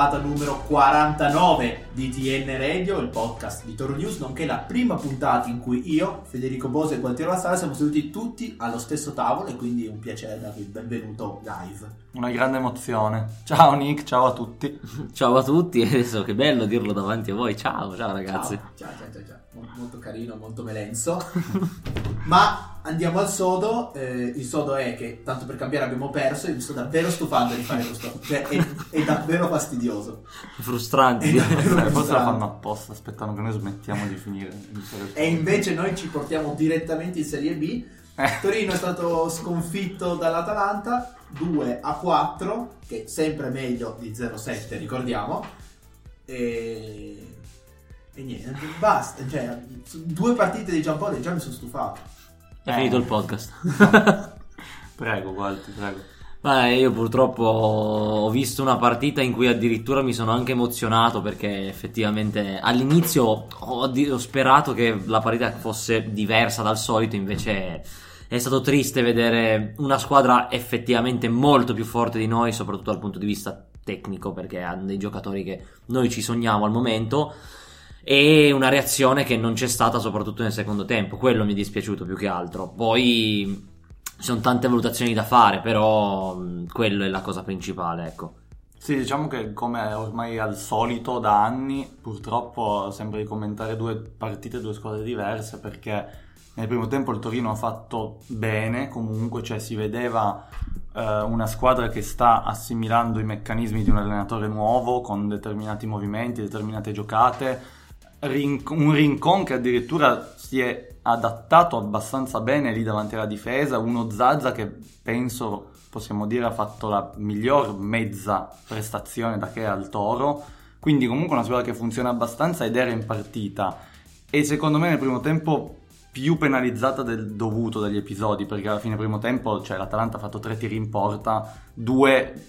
Puntata numero 49 di TN Radio, il podcast di Toro News, nonché la prima puntata in cui io, Federico Bose e Gualtiero La Sala siamo seduti tutti allo stesso tavolo e quindi è un piacere darvi il benvenuto live. Una grande emozione. Ciao Nick, ciao a tutti. Ciao a tutti, adesso che bello dirlo davanti a voi. Ciao, ciao ragazzi. Ciao, ciao, ciao, ciao. Molto carino, molto melenso. Ma andiamo al sodo. Eh, il sodo è che, tanto per cambiare, abbiamo perso e mi sto davvero stufando di fare questo. Cioè, è, è davvero fastidioso. Frustranti. È davvero Eh, forse la frustrante. fanno apposta, aspettano che noi smettiamo di finire. E invece noi ci portiamo direttamente in Serie B. Eh. Torino è stato sconfitto dall'Atalanta 2 a 4, che è sempre meglio di 0-7, ricordiamo. E, e niente, basta. Cioè, due partite di Giampaolo e già mi sono stufato. È finito il podcast. Prego, Gualti, prego. Ma io purtroppo ho visto una partita in cui addirittura mi sono anche emozionato perché effettivamente all'inizio ho, ho sperato che la partita fosse diversa dal solito, invece è stato triste vedere una squadra effettivamente molto più forte di noi, soprattutto dal punto di vista tecnico, perché hanno dei giocatori che noi ci sogniamo al momento. E una reazione che non c'è stata soprattutto nel secondo tempo, quello mi è dispiaciuto più che altro. Poi ci sono tante valutazioni da fare, però quello è la cosa principale, ecco. Sì, diciamo che come ormai al solito da anni, purtroppo sembra di commentare due partite, due squadre diverse, perché nel primo tempo il Torino ha fatto bene, comunque, cioè si vedeva eh, una squadra che sta assimilando i meccanismi di un allenatore nuovo, con determinati movimenti, determinate giocate, Un Rincon che addirittura si è adattato abbastanza bene lì davanti alla difesa, uno Zazza che penso possiamo dire ha fatto la miglior mezza prestazione da che è al Toro, quindi comunque una squadra che funziona abbastanza ed era in partita. E secondo me nel primo tempo più penalizzata del dovuto dagli episodi perché alla fine primo tempo cioè, l'Atalanta ha fatto tre tiri in porta, due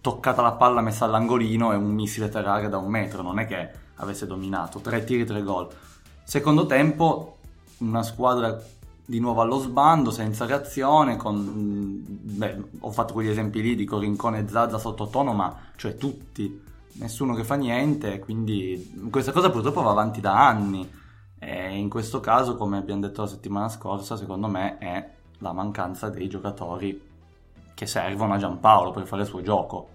toccata la palla messa all'angolino e un missile terraria da un metro, non è che avesse dominato, tre tiri, tre gol. Secondo tempo una squadra di nuovo allo sbando, senza reazione, con, beh, ho fatto quegli esempi lì di Corincone e Zazza sottotono, ma cioè tutti, nessuno che fa niente, quindi questa cosa purtroppo va avanti da anni. E in questo caso, come abbiamo detto la settimana scorsa, secondo me è la mancanza dei giocatori che servono a Giampaolo per fare il suo gioco.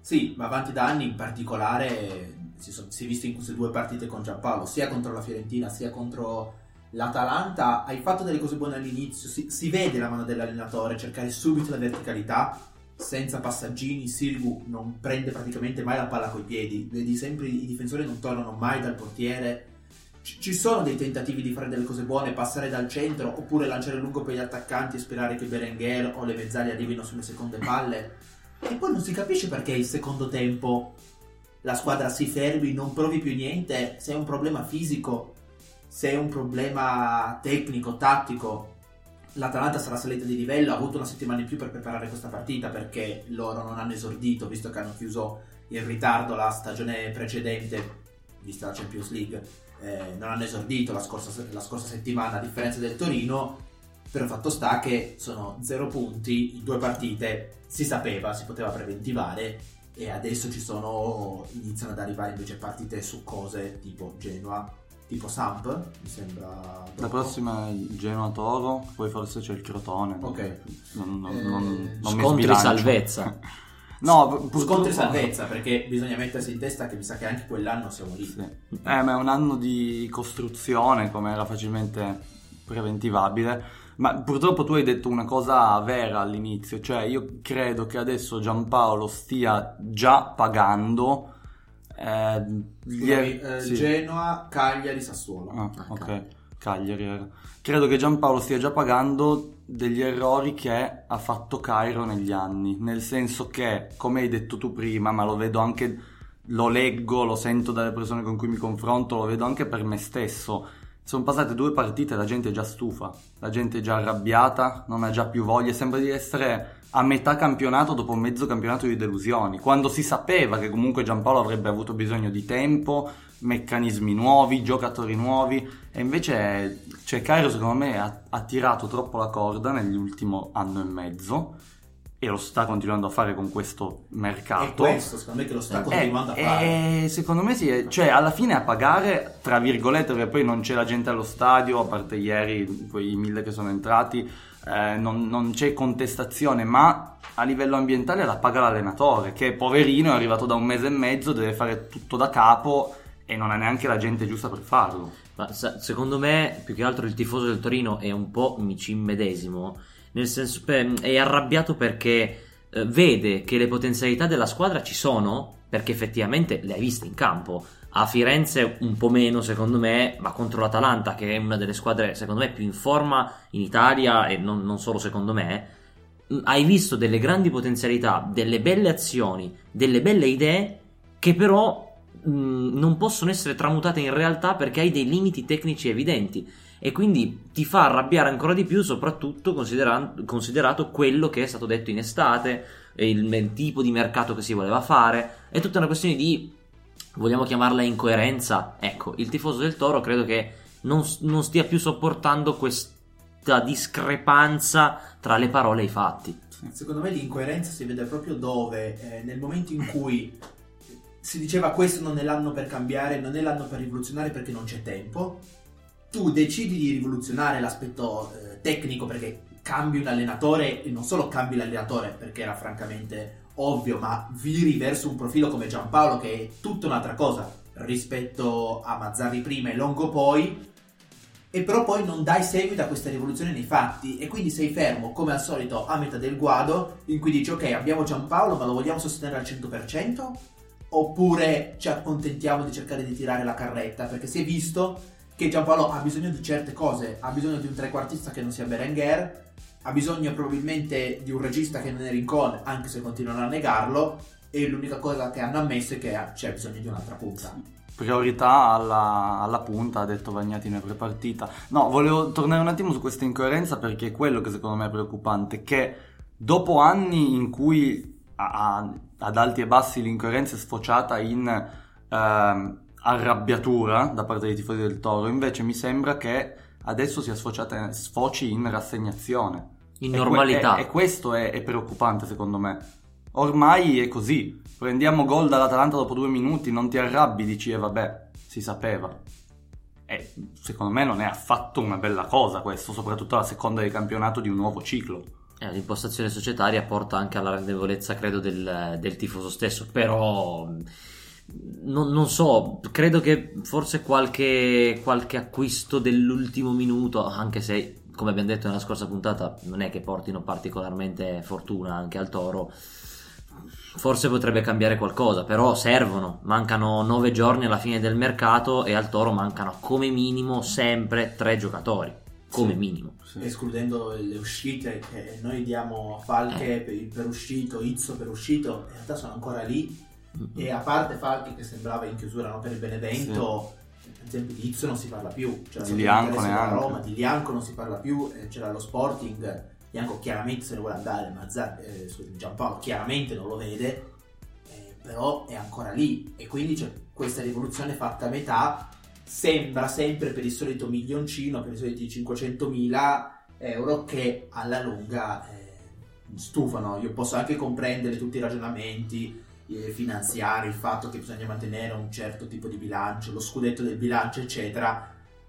Sì, ma avanti da anni in particolare si, sono- si è visto in queste due partite con Giampaolo, sia contro la Fiorentina sia contro l'Atalanta. Hai fatto delle cose buone all'inizio, si, si vede la mano dell'allenatore, cercare subito la verticalità, senza passaggini. Silgu non prende praticamente mai la palla coi piedi, vedi sempre i difensori non tornano mai dal portiere. Ci sono dei tentativi di fare delle cose buone, passare dal centro oppure lanciare lungo per gli attaccanti e sperare che Berenguer o le mezzali arrivino sulle seconde palle. E poi non si capisce perché il secondo tempo la squadra si fermi, non provi più niente, se è un problema fisico, se è un problema tecnico, tattico. L'Atalanta sarà salita di livello, ha avuto una settimana in più per preparare questa partita perché loro non hanno esordito, visto che hanno chiuso in ritardo la stagione precedente, vista la Champions League, eh, non hanno esordito la scorsa, la scorsa settimana, a differenza del Torino, però fatto sta che sono zero punti in due partite, si sapeva, si poteva preventivare e adesso ci sono, iniziano ad arrivare invece partite su cose tipo Genoa, tipo Samp, mi sembra. La dopo. prossima è Genoa Toro, poi forse c'è il Crotone. Ok. Non, non, Eh, non, non Scontri salvezza. No, Scontri salvezza perché bisogna mettersi in testa che mi sa che anche quell'anno siamo lì. Sì. Eh, ma è un anno di costruzione, come era facilmente preventivabile. Ma purtroppo tu hai detto una cosa vera all'inizio, cioè io credo che adesso Giampaolo stia già pagando. Eh, Scusami, er- eh, sì. Genoa, Cagliari, Sassuolo. Ah, Ah, ok, Cagliari era. Credo che Giampaolo stia già pagando degli errori che ha fatto Cairo negli anni, nel senso che, come hai detto tu prima, ma lo vedo anche, lo leggo, lo sento dalle persone con cui mi confronto, lo vedo anche per me stesso. Sono passate due partite la gente è già stufa, la gente è già arrabbiata, non ha già più voglia, sembra di essere a metà campionato dopo mezzo campionato di delusioni, quando si sapeva che comunque Giampaolo avrebbe avuto bisogno di tempo, meccanismi nuovi, giocatori nuovi e invece cioè Cairo secondo me ha, ha tirato troppo la corda nell'ultimo anno e mezzo e lo sta continuando a fare con questo È mercato. questo, secondo me, che lo sta Eh, continuando a fare. eh, secondo me sì, eh, cioè alla fine a pagare, tra virgolette, perché poi non c'è la gente allo stadio, a parte ieri, quei mille che sono entrati, eh, non, non c'è contestazione, ma a livello ambientale la paga l'allenatore, che poverino è arrivato da un mese e mezzo, deve fare tutto da capo e non ha neanche la gente giusta per farlo. Ma secondo me, più che altro il tifoso del Torino è un po' mi ci immedesimo, nel senso è arrabbiato perché eh, vede che le potenzialità della squadra ci sono, perché effettivamente le hai viste in campo. A Firenze un po' meno secondo me, ma contro l'Atalanta che è una delle squadre secondo me più in forma in Italia e non, non solo secondo me, mh, hai visto delle grandi potenzialità, delle belle azioni, delle belle idee che però mh, non possono essere tramutate in realtà perché hai dei limiti tecnici evidenti e quindi ti fa arrabbiare ancora di più soprattutto considera- considerato quello che è stato detto in estate il, il tipo di mercato che si voleva fare. È tutta una questione di vogliamo chiamarla incoerenza. Ecco il tifoso del Toro credo che non, non stia più sopportando questa discrepanza tra le parole e i fatti. Secondo me l'incoerenza si vede proprio dove, eh, nel momento in cui si diceva questo non è l'anno per cambiare, non è l'anno per rivoluzionare perché non c'è tempo, tu decidi di rivoluzionare l'aspetto eh, tecnico perché cambi un allenatore e non solo cambi l'allenatore perché era francamente ovvio, ma viri verso un profilo come Giampaolo che è tutta un'altra cosa rispetto a Mazzarri prima e Longo poi e però poi non dai seguito a questa rivoluzione nei fatti e quindi sei fermo come al solito a metà del guado in cui dici ok abbiamo Giampaolo ma lo vogliamo sostenere al 100% oppure ci accontentiamo di cercare di tirare la carretta perché si è visto che Giampaolo ha bisogno di certe cose ha bisogno di un trequartista che non sia Berenguer ha bisogno probabilmente di un regista che non è Rincon anche se continuano a negarlo e l'unica cosa che hanno ammesso è che c'è bisogno di un'altra punta Priorità alla, alla punta, ha detto Vagnati nella prepartita. No, volevo tornare un attimo su questa incoerenza perché è quello che secondo me è preoccupante, che dopo anni in cui a- a- ad alti e bassi l'incoerenza è sfociata in ehm, arrabbiatura da parte dei tifosi del Toro, invece mi sembra che adesso sia sfociata, sfoci in rassegnazione. in E que- normalità E, e questo è, è preoccupante secondo me. Ormai è così. Prendiamo gol dall'Atalanta dopo due minuti, non ti arrabbi, dici e vabbè, si sapeva. E secondo me non è affatto una bella cosa questo, soprattutto alla seconda del campionato di un nuovo ciclo. Eh, l'impostazione societaria porta anche alla rendevolezza, credo, del, del tifoso stesso, però non, non so, credo che forse qualche, qualche acquisto dell'ultimo minuto, anche se, come abbiamo detto nella scorsa puntata, non è che portino particolarmente fortuna anche al Toro, forse potrebbe cambiare qualcosa, però servono, mancano nove giorni alla fine del mercato e al Toro mancano come minimo sempre tre giocatori, come Sì. minimo. escludendo le uscite che noi diamo a Falche Eh. per, per uscito, Izzo per uscito, in realtà sono ancora lì e a parte Falche che sembrava in chiusura no, per il Benevento, ad esempio di Izzo non si parla più, c'era Di Lianco neanche. Roma, di Lianco non si parla più, eh, c'era lo Sporting, Lianco chiaramente se ne vuole andare, Mazzarri, eh, scusi, Giampaolo chiaramente non lo vede, eh, però è ancora lì e quindi c'è questa rivoluzione fatta a metà sembra sempre per il solito milioncino, per i soliti 500.000 euro che alla lunga eh, stufano. Io posso anche comprendere tutti i ragionamenti eh, finanziari, il fatto che bisogna mantenere un certo tipo di bilancio, lo scudetto del bilancio, eccetera,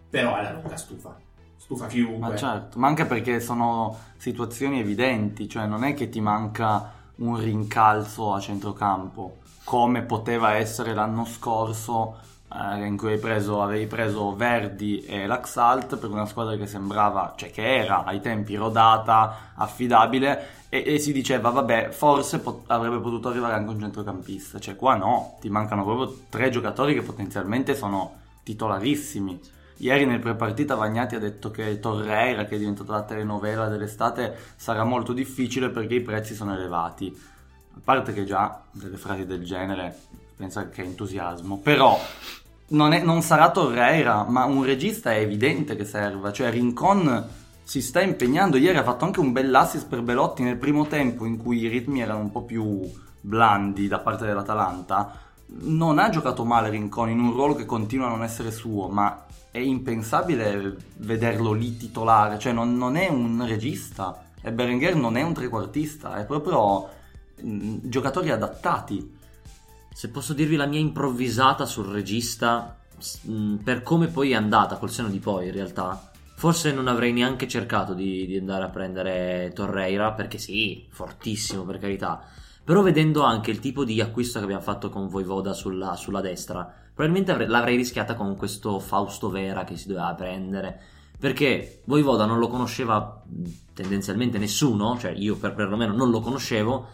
però alla lunga stufa. Stufa chiunque. Ma certo, ma anche perché sono situazioni evidenti, cioè non è che ti manca un rincalzo a centrocampo, come poteva essere l'anno scorso eh, in cui preso, avevi preso Verdi e l'Axalt per una squadra che sembrava, cioè che era ai tempi rodata, affidabile e, e si diceva vabbè forse pot- avrebbe potuto arrivare anche un centrocampista, cioè qua no, ti mancano proprio tre giocatori che potenzialmente sono titolarissimi. Ieri nel prepartita Vagnati ha detto che Torreira, che è diventata la telenovela dell'estate, sarà molto difficile perché i prezzi sono elevati. A parte che già delle frasi del genere pensa che entusiasmo, però non, è, non, sarà Torreira, ma un regista è evidente che serva. Cioè, Rincon si sta impegnando. Ieri ha fatto anche un bell'assist per Belotti nel primo tempo, in cui i ritmi erano un po' più blandi da parte dell'Atalanta. Non ha giocato male Rincon in un ruolo che continua a non essere suo, ma è impensabile vederlo lì titolare. Cioè, non, non è un regista. E Berenguer non è un trequartista, è proprio mh, mm, giocatori adattati. Se posso dirvi la mia improvvisata sul regista, mm, per come poi è andata col seno di poi in realtà, forse non avrei neanche cercato di, di andare a prendere Torreira, perché sì, fortissimo per carità, però vedendo anche il tipo di acquisto che abbiamo fatto con Voivoda sulla, sulla destra, probabilmente avrei, l'avrei rischiata con questo Fausto Vera che si doveva prendere, perché Voivoda non lo conosceva mm, tendenzialmente nessuno, cioè io per, perlomeno non lo conoscevo,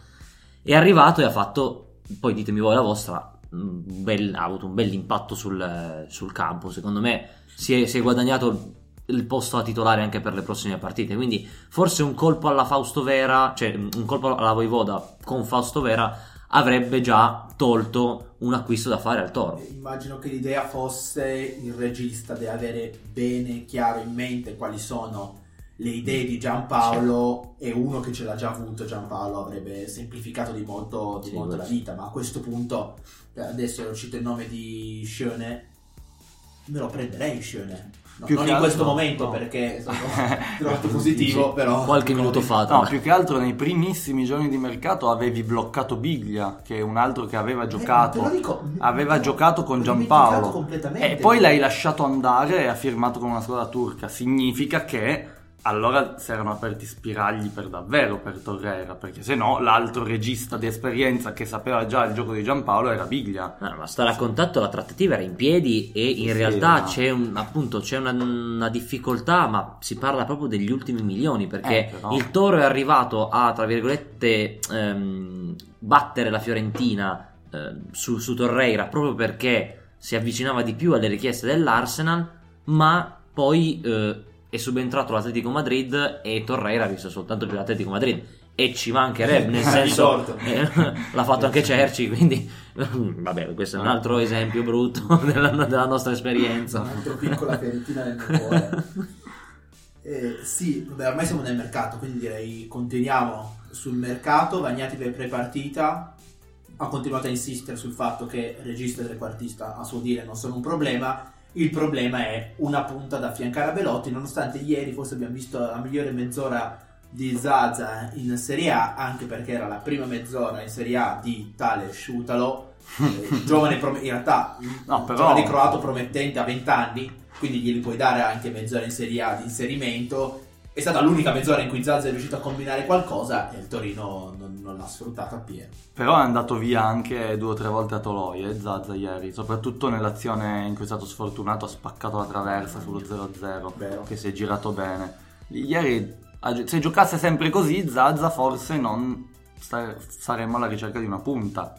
è arrivato e ha fatto poi ditemi voi la vostra, bel, ha avuto un bel impatto sul, sul campo, secondo me si è, si è, guadagnato il posto a titolare anche per le prossime partite, quindi forse un colpo alla Fausto Vera, cioè un colpo alla Voivoda con Fausto Vera avrebbe già tolto un acquisto da fare al Toro. Immagino che l'idea fosse il regista di avere bene chiaro in mente quali sono le idee di Giampaolo e uno che ce l'ha già avuto Giampaolo avrebbe semplificato di molto, di sì, molto la vita ma a questo punto eh, adesso è uscito il nome di Schöne me lo prenderei Schöne. No, non in questo momento no. perché sono trovato positivo sì, però qualche minuto fa. no più che altro nei primissimi giorni di mercato avevi bloccato Biglia che è un altro che aveva eh, giocato dico, aveva giocato con Giampaolo. e poi l'hai lasciato andare e ha firmato con una squadra turca. Significa che allora si erano aperti spiragli per davvero per Torreira, perché se no l'altro regista di esperienza che sapeva già il gioco di Giampaolo era Biglia. No, ma stare a contatto, la trattativa era in piedi e in sì, realtà no. c'è, un, appunto, c'è una, una, difficoltà, ma si parla proprio degli ultimi milioni, perché eh, il Toro è arrivato a, tra virgolette, ehm, battere la Fiorentina eh, su, su Torreira proprio perché si avvicinava di più alle richieste dell'Arsenal, ma poi... Eh, è subentrato l'Atletico Madrid e Torreira ha visto soltanto più l'Atletico Madrid. E ci mancherebbe nel senso eh, l'ha fatto anche Cerci quindi vabbè questo è un altro esempio brutto della, della nostra esperienza. Un'altra piccola fiorentina nel cuore. Eh, sì vabbè, ormai siamo nel mercato quindi direi continuiamo sul mercato. Vagnati per prepartita. Ha continuato a insistere sul fatto che regista e trequartista a suo dire non sono un problema il problema è una punta da affiancare a Belotti, nonostante ieri forse abbiamo visto la migliore mezz'ora di Zaza in Serie A, anche perché era la prima mezz'ora in Serie A di tale Sciutalo, eh, giovane prom- in realtà no, però... giovane croato promettente a 20 anni, quindi glieli puoi dare anche mezz'ora in Serie A di inserimento è stata l'unica mezz'ora in cui Zazza è riuscito a combinare qualcosa e il Torino non, non l'ha sfruttata appieno. Però è andato via anche due o tre volte a Toloi, eh, Zazza ieri, soprattutto nell'azione in cui è stato sfortunato, ha spaccato la traversa sullo 0-0, Vero. che si è girato bene. Ieri, se giocasse sempre così, Zazza forse non saremmo alla ricerca di una punta.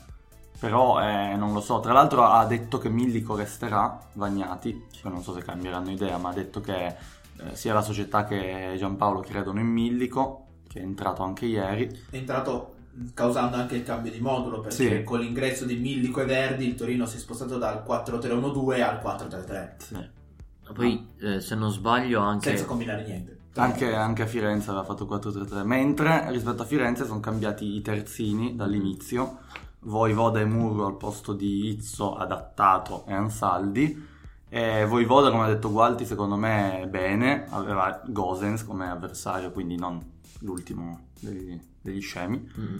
Però eh, non lo so, tra l'altro ha detto che Millico resterà, Vagnati, non so se cambieranno idea, ma ha detto che eh, sia la società che Giampaolo credono in Millico, che è entrato anche ieri. È entrato causando anche il cambio di modulo perché sì. con l'ingresso di Millico e Verdi il Torino si è spostato dal 4-3-1-2 al 4-3-3. Sì. Poi, eh, se non sbaglio, anche. Senza combinare niente. Anche, anche, a Firenze aveva fatto 4-3-3. Mentre rispetto a Firenze sono cambiati i terzini dall'inizio. Voivoda e Muro al posto di Izzo adattato e Ansaldi e Voivoda, come ha detto Gualti, secondo me bene, aveva Gosens come avversario, quindi non l'ultimo degli, degli scemi. Mm.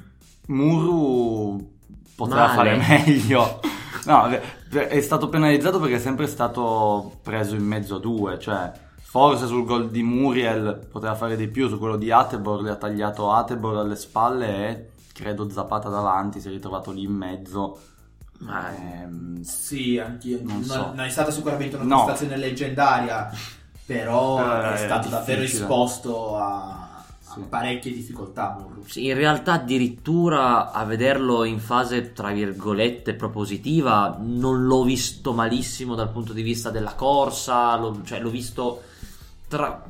Muru poteva Male. fare meglio. No, è stato penalizzato perché è sempre stato preso in mezzo a due, cioè forse sul gol di Muriel poteva fare di più, su quello di Atebor le ha tagliato Atebor alle spalle e credo Zapata davanti, si è ritrovato lì in mezzo Ma Ehm, Sì, anch'io. Non Non, so. non è stata sicuramente una No. prestazione leggendaria, però Eh, è è stato davvero difficile. esposto a, a Sì. parecchie difficoltà. Sì, in realtà addirittura a vederlo in fase tra virgolette propositiva non l'ho visto malissimo dal punto di vista della corsa, l'ho, cioè l'ho visto tra...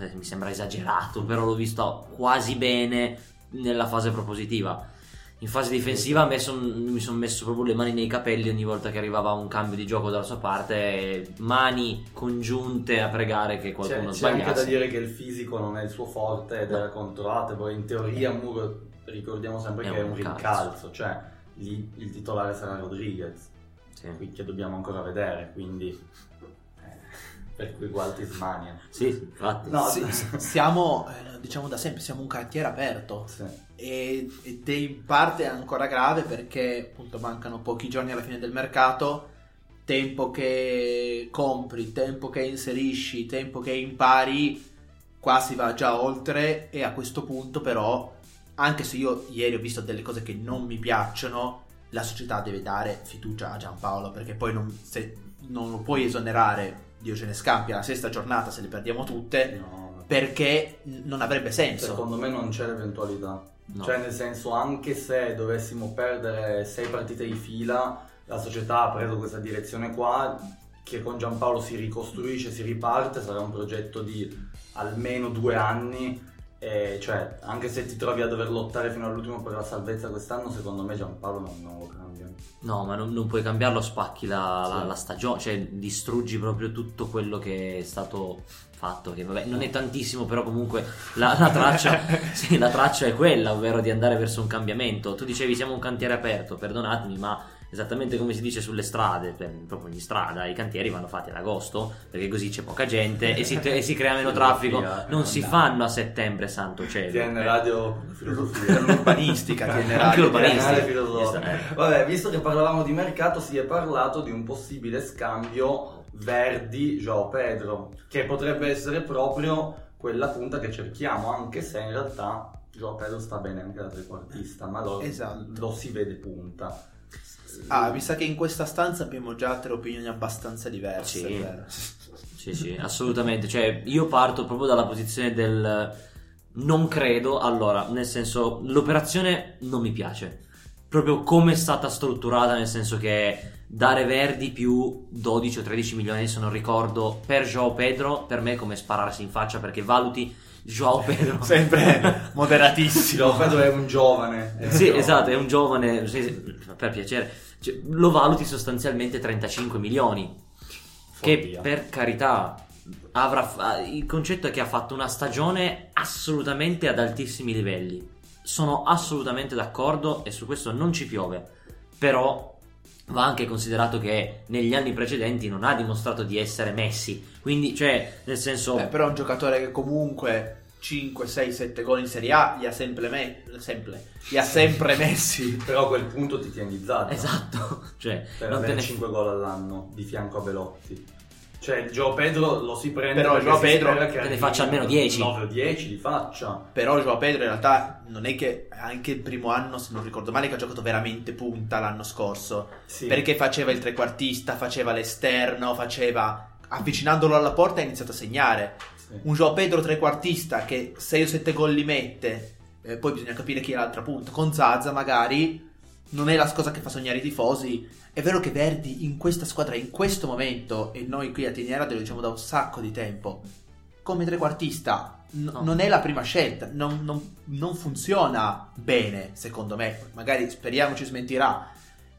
eh, mi sembra esagerato, però l'ho visto quasi bene nella fase propositiva. In fase difensiva a me son- mi sono messo proprio le mani nei capelli ogni volta che arrivava un cambio di gioco dalla sua parte, mani congiunte a pregare che C'è, qualcuno c'è anche da sbagliasse. dire che il fisico non è il suo forte ed era controllato, poi in teoria Muro ricordiamo sempre È che è un un rincalzo. cioè lì il titolare sarà Rodriguez, Sì. che dobbiamo ancora vedere, quindi eh, per cui Gualti smania. Sì, sì, infatti. No, Sì, siamo, eh, diciamo da sempre, siamo un cantiere aperto. Sì. E- ed è in parte ancora grave perché appunto mancano pochi giorni alla fine del mercato tempo che compri tempo che inserisci tempo che impari qua si va già oltre e a questo punto però anche se io ieri ho visto delle cose che non mi piacciono la società deve dare fiducia a Giampaolo perché poi non, se, non lo puoi esonerare Diogene Scampi alla sesta giornata se le perdiamo tutte No, perché non avrebbe senso secondo me non c'è l'eventualità. No. Cioè, nel senso, anche se dovessimo perdere sei partite di fila, la società ha preso questa direzione qua, che con Giampaolo si ricostruisce, si riparte, sarà un progetto di almeno due anni. E cioè, anche se ti trovi a dover lottare fino all'ultimo per la salvezza quest'anno, secondo me Giampaolo non, non lo cambia. No, ma non, non puoi cambiarlo, spacchi la, la- Sì. la stagione, cioè distruggi proprio tutto quello che è stato fatto, che vabbè non è tantissimo, però comunque la, la traccia, sì, la traccia è quella, ovvero di andare verso un cambiamento. Tu dicevi siamo un cantiere aperto, perdonatemi, ma esattamente come si dice sulle strade, per- proprio in strada, i cantieri vanno fatti ad agosto, perché così c'è poca gente e si, e si crea meno traffico, non si fanno a settembre, santo cielo. TN Eh. Radio Filosofia. l'urbanistica tiene radio l'urbanistica. Eh. Vabbè, visto che parlavamo di mercato, si è parlato di un possibile scambio Verdi-Joao Pedro, che potrebbe essere proprio quella punta che cerchiamo, anche se in realtà Joao Pedro sta bene anche da trequartista, ma lo, Esatto. lo si vede punta. Ah, mi sa che in questa stanza abbiamo già tre opinioni abbastanza diverse. Sì. Sì, sì, assolutamente. Cioè, io parto proprio dalla posizione del non credo. Allora, nel senso, l'operazione non mi piace. Proprio come è stata strutturata, nel senso che dare Verdi più 12 o 13 milioni, se non ricordo, per Joao Pedro, per me è come spararsi in faccia perché valuti Joao Pedro. Sempre moderatissimo. Joao Pedro è un giovane. è un Sì, giovane. esatto, è un giovane, per piacere. Cioè, lo valuti sostanzialmente 35 milioni. Che Follia. per carità avrà fa- il concetto è che ha fatto una stagione assolutamente ad altissimi livelli. Sono assolutamente d'accordo e su questo non ci piove. Però va anche considerato che negli anni precedenti non ha dimostrato di essere Messi. Quindi, cioè, nel senso Beh, però è un giocatore che comunque 5, 6, 7 gol in Serie A li ha sempre, me- sempre, li ha sempre messi. Però a quel punto ti tieni Zazza. Esatto, cioè, Per non te avere ne 5 gol all'anno di fianco a Belotti. Cioè, Joao Pedro lo si prende Però si Pedro che te ne faccia almeno 10. 9 o 10 li faccia. Però Joao Pedro in realtà non è che anche il primo anno, se non ricordo male, che ha giocato veramente punta l'anno scorso. Sì. Perché faceva il trequartista, faceva l'esterno, faceva... Avvicinandolo alla porta ha iniziato a segnare. Sì. Un Joao Pedro trequartista che 6 o 7 gol li mette, eh, poi bisogna capire chi è l'altra punta. Con Zaza magari non è la cosa che fa sognare i tifosi. È vero che Verdi in questa squadra, in questo momento, e noi qui a Tiniera te lo diciamo da un sacco di tempo, come trequartista n- No. non è la prima scelta, non, non- non funziona bene secondo me, magari speriamo ci smentirà.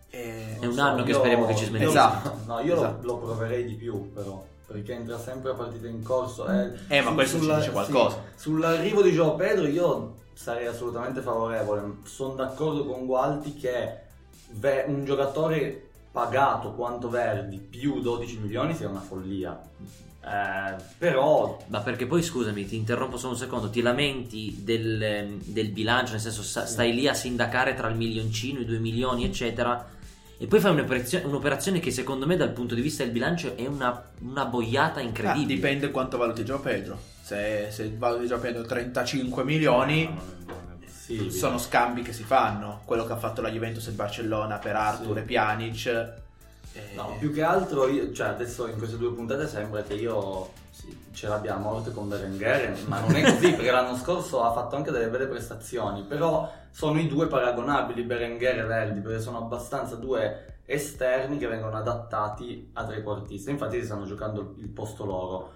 Eh, È un So, anno che speriamo che ci smetti. Esatto. No, io lo- Esatto. Lo, proverei di più, però. Perché entra sempre a partita in corso. Eh, Eh, ma questo ci dice qualcosa. sì, sull'arrivo di Joao Pedro, io sarei assolutamente favorevole. Sono d'accordo con Gualti che un giocatore pagato quanto Verdi più 12 milioni sia una follia. Eh, però Ma perché poi scusami, ti interrompo solo un secondo, ti lamenti del, del bilancio, nel senso stai lì a sindacare tra il milioncino, i due milioni, eccetera, e poi fai un'operazione, un'operazione che secondo me dal punto di vista del bilancio è una, una boiata Ah, incredibile. dipende quanto valuti Gio Pedro. Se, se valuti Gio Pedro 35 milioni, No, non è- non è Sì, sono scambi che si fanno. Quello che ha fatto la Juventus e il Barcellona per Arthur Sì. e Pjanic. eh, No, più che altro, io- cioè adesso in queste due puntate sembra che io sì, ce l'abbia a morte con Berenguer, ma non è così perché l'anno scorso ha fatto anche delle belle prestazioni, però sono i due paragonabili, Berenguer e Verdi, perché sono abbastanza due esterni che vengono adattati a trequartisti, infatti si stanno giocando il posto loro.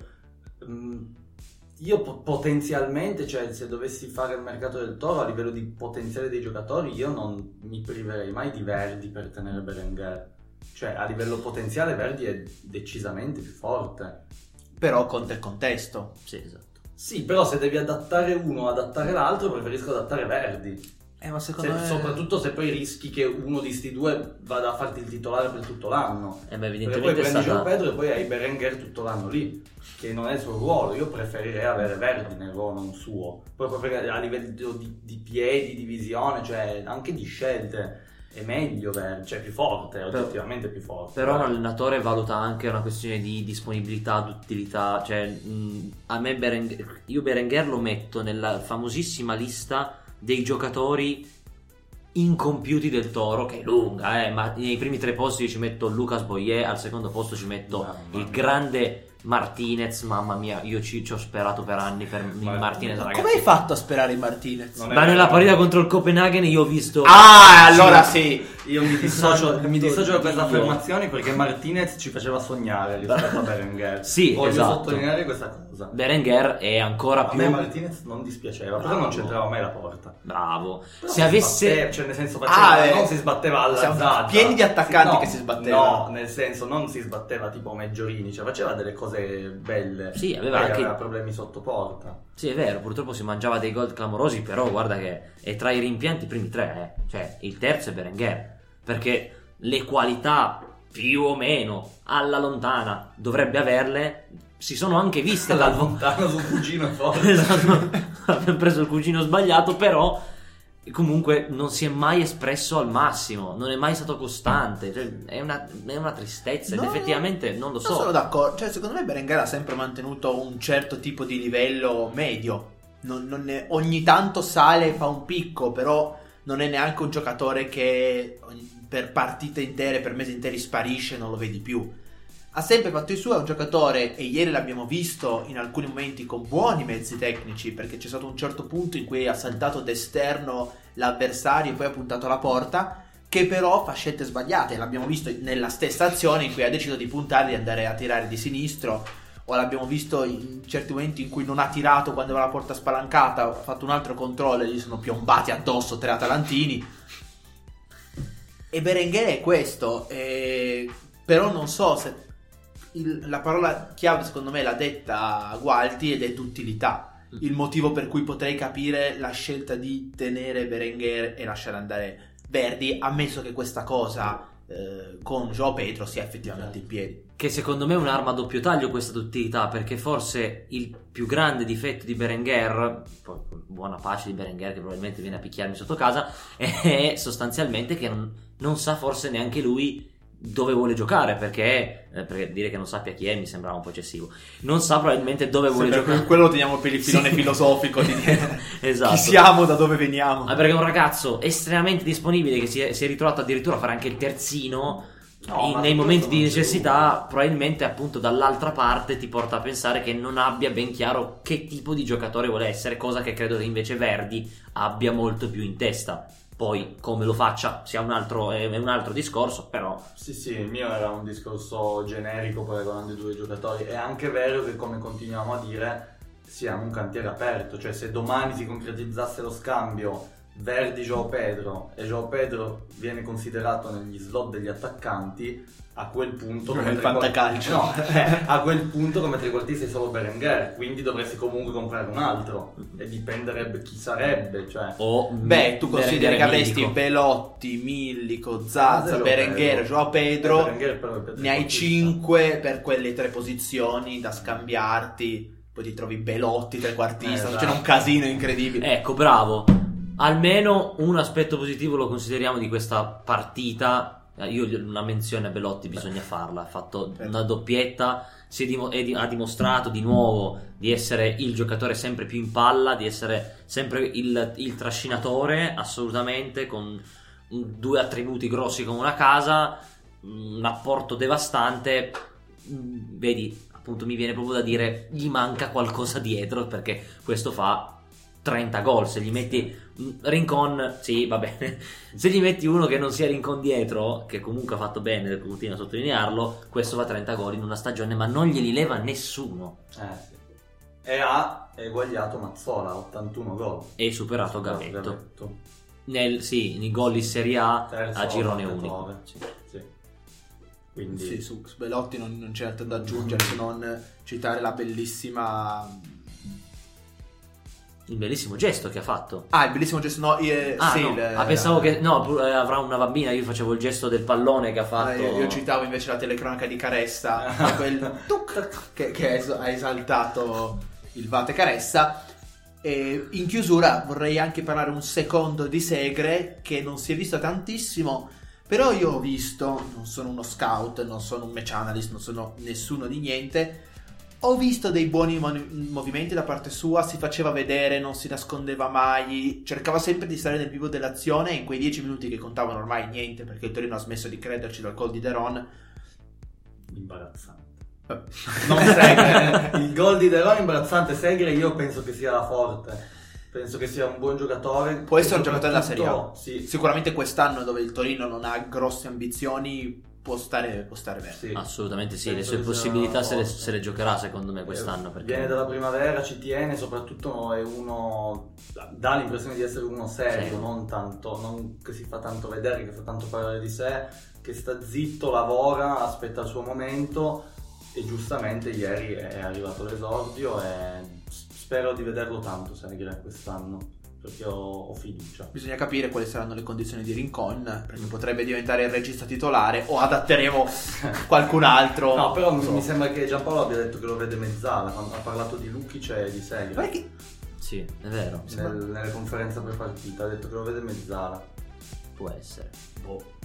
Io po- potenzialmente, cioè se dovessi fare il mercato del toro a livello di potenziale dei giocatori, io non mi priverei mai di Verdi per tenere Berenguer. Cioè, a livello potenziale Verdi è decisamente più forte. Però conta il contesto. Sì, esatto. Sì, però se devi adattare uno, adattare l'altro, preferisco adattare Verdi. Eh, ma Se- secondo me... Soprattutto se poi rischi che uno di sti due vada a farti il titolare per tutto l'anno. Eh, ma Perché poi evidentemente è prendi stata... Pedro e poi hai Berenguer tutto l'anno lì, che non è il suo ruolo. Io preferirei avere Verdi nel ruolo non suo. Proprio perché a livello di, di piedi, di visione, cioè anche di scelte, è meglio Verdi, cioè più forte, è oggettivamente più forte. Però un allenatore valuta anche una questione di disponibilità, d'utilità. Cioè, mh, a me Berenguer, io Berenguer lo metto nella famosissima lista dei giocatori incompiuti del Toro, che è lunga, eh, ma nei primi tre posti io ci metto Lucas Boyer, al secondo posto ci metto Mamma il mia. grande Martinez, mamma mia, io ci, ci ho sperato per anni per il Ma- Martinez, ma ragazzi. Come hai fatto a sperare in Martinez? Non Ma nella partita contro il Copenaghen io ho visto... Ah, allora sì. Io mi dissocio, mi dissocio da queste Dio. affermazioni perché Martinez ci faceva sognare rispetto a Berenguer. Sì, Voglio esatto. sottolineare questa cosa. Berenguer è ancora A più... me Martinez non dispiaceva, però non Bravo. c'entrava mai la porta. Bravo. Però Se avesse... sbatteva, cioè nel senso faceva, Ah, eh. non si sbatteva alla pieni di attaccanti No, che si sbattevano. No, nel senso non si sbatteva tipo Meggiorini, cioè faceva delle cose belle. Sì, aveva anche- aveva problemi sotto porta. Sì, è vero, purtroppo si mangiava dei gol clamorosi, però guarda che è tra i rimpianti i primi tre, eh. Cioè, il terzo è Berenguer. Perché le qualità, più o meno, alla lontana, dovrebbe averle, si sono anche viste Da dal lontano sul cugino forte. esatto, abbiamo preso il cugino sbagliato, però comunque non si è mai espresso al massimo, non è mai stato costante, cioè, è, una, è una tristezza ed No, effettivamente non lo Non so. sono d'accordo. Cioè, secondo me Berenguer ha sempre mantenuto un certo tipo di livello medio. Non- non è- ogni tanto sale e fa un picco, però non è neanche un giocatore che per partite intere, per mesi interi sparisce e non lo vedi più. Ha sempre fatto i suoi, è un giocatore, e ieri l'abbiamo visto in alcuni momenti con buoni mezzi tecnici, perché c'è stato un certo punto in cui ha saltato d'esterno l'avversario e poi ha puntato alla porta, che però fa scelte sbagliate. L'abbiamo visto nella stessa azione in cui ha deciso di puntare di andare a tirare di sinistro, o l'abbiamo visto in certi momenti in cui non ha tirato quando aveva la porta spalancata, ha fatto un altro controllo e gli sono piombati addosso tre atalantini. E Berenguer è questo, eh, però non so se il- la parola chiave secondo me l'ha detta Gualti ed è d'utilità. Il motivo per cui potrei capire la scelta di tenere Berenguer e lasciare andare Verdi, ammesso che questa cosa eh, con Joao Pedro sia effettivamente in piedi. Che secondo me è un'arma a doppio taglio questa duttilità, perché forse il più grande difetto di Berenguer, buona pace di Berenguer che probabilmente viene a picchiarmi sotto casa, è sostanzialmente che non, non sa forse neanche lui dove vuole giocare, perché, eh, perché dire che non sappia chi è mi sembrava un po' eccessivo. Non sa probabilmente dove vuole Sempre giocare. quello lo teniamo per il filone Sì. filosofico di Esatto. chi siamo, da dove veniamo. Ah, perché è un ragazzo estremamente disponibile che si è, si è ritrovato addirittura a fare anche il terzino. No, in- nei momenti di necessità, probabilmente appunto dall'altra parte ti porta a pensare che non abbia ben chiaro che tipo di giocatore vuole essere, cosa che credo che invece Verdi abbia molto più in testa. Poi come lo faccia sia un altro, è un altro discorso, però Sì, sì, il mio era un discorso generico paragonando i due giocatori. È anche vero che, come continuiamo a dire, siamo un cantiere aperto. Cioè, se domani si concretizzasse lo scambio Verdi-Joao Pedro e Joao Pedro viene considerato negli slot degli attaccanti, a quel punto... Come fantacalcio. No, eh, a quel punto come trequartista sei solo Berenguer, quindi dovresti comunque comprare un altro. E dipenderebbe chi sarebbe, cioè... o Beh, tu consideri che avresti. Belotti, Millico, Zazza, Berenguer, Pedro. Joao Pedro. Berenguer Ne hai trequartista. 5 per quelle tre posizioni da scambiarti. Poi ti trovi Belotti, trequartista. Eh, C'è esatto. un casino incredibile. Ecco, bravo. Almeno un aspetto positivo lo consideriamo di questa partita. Io una menzione a Belotti bisogna farla, ha fatto Certo. una doppietta, si è dimo- è di- ha dimostrato di nuovo di essere il giocatore sempre più in palla, di essere sempre il, il trascinatore, assolutamente, con due attributi grossi come una casa, un apporto devastante, Mm, vedi, appunto mi viene proprio da dire, gli manca qualcosa dietro perché questo fa 30 gol, se gli metti Rincon, sì, va bene. Se gli metti uno che non sia Rincon dietro, che comunque ha fatto bene, continua a sottolinearlo, questo fa 30 gol in una stagione, ma non glieli leva nessuno. Eh, sì. E ha eguagliato Mazzola, 81 gol. E superato Gavetto. Gavetto. Nel, sì, nei gol in Serie A Terzo a girone battatore. unico. Sì. Sì. Quindi Sì, su su Belotti non, non c'è altro da aggiungere se non citare la bellissima. Il bellissimo gesto che ha fatto. Ah, il bellissimo gesto. No, eh, Ah, sì, no. il- Ah, pensavo che no, eh, avrà una bambina. Io facevo il gesto del pallone che ha Ah, fatto. io, io citavo invece la telecronaca di Caressa, quel tuc che, che es- ha esaltato il Vate Caressa. E in chiusura vorrei anche parlare un secondo di Segre che non si è visto tantissimo, però io ho visto, non sono uno scout, non sono un match analyst, non sono nessuno di niente. Ho visto dei buoni mo- movimenti da parte sua, si faceva vedere, non si nascondeva mai, cercava sempre di stare nel vivo dell'azione e in quei dieci minuti che contavano ormai niente perché il Torino ha smesso di crederci dal gol di Deron. imbarazzante. Non segue. il gol di Derò è imbarazzante. Segre io penso che sia forte. Penso che sia un buon giocatore. Può essere un giocatore della Serie A. Sì, Sicuramente quest'anno dove il Torino non ha grosse ambizioni può stare, può stare bene. sì. Assolutamente sì, le Penso sue che sia possibilità se le, se le giocherà secondo me quest'anno. Eh, Perché... Viene dalla primavera, ci tiene, soprattutto è uno. dà l'impressione di essere uno serio, Sì. non tanto, non che si fa tanto vedere, che fa tanto parlare di sé, che sta zitto, lavora, aspetta il suo momento. E giustamente ieri è arrivato l'esordio e spero di vederlo tanto Segre quest'anno, perché ho, ho fiducia. Bisogna capire quali saranno le condizioni di Rincon, perché potrebbe diventare il regista titolare o adatteremo qualcun altro. No, però so. mi sembra che Giampaolo abbia detto che lo vede mezzala, quando ha parlato di Lukic e di Segre. Che- Sì, è vero, Nel- nelle conferenze per partita ha detto che lo vede mezzala. può essere. Boh.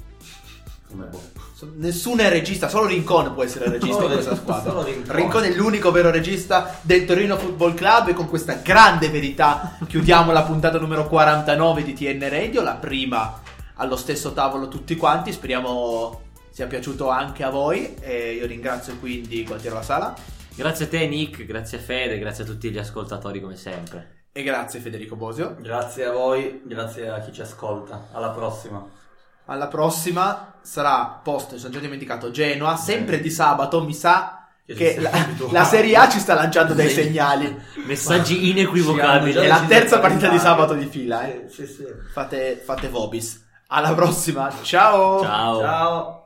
Boh. Nessuno è regista, solo Rincon può essere regista Solo di questa squadra. Rincon. Rincon è l'unico vero regista del Torino Football Club e con questa grande verità chiudiamo la puntata numero 49 di TN Radio, la prima allo stesso tavolo tutti quanti, speriamo sia piaciuto anche a voi e io ringrazio quindi Gualtiero La Sala Grazie a te Nick, grazie a Fede, grazie a tutti gli ascoltatori come sempre. e grazie Federico Bosio. Grazie a voi, grazie a chi ci ascolta. Alla prossima. Alla prossima sarà post, mi sono già dimenticato, Genoa, sempre di sabato, mi sa Che la, la Serie A ci sta lanciando dei segnali. Messaggi inequivocabili. È la terza partita di sabato di fila, eh. Sì, sì. Fate, fate Vobis. Alla prossima, ciao! Ciao. Ciao.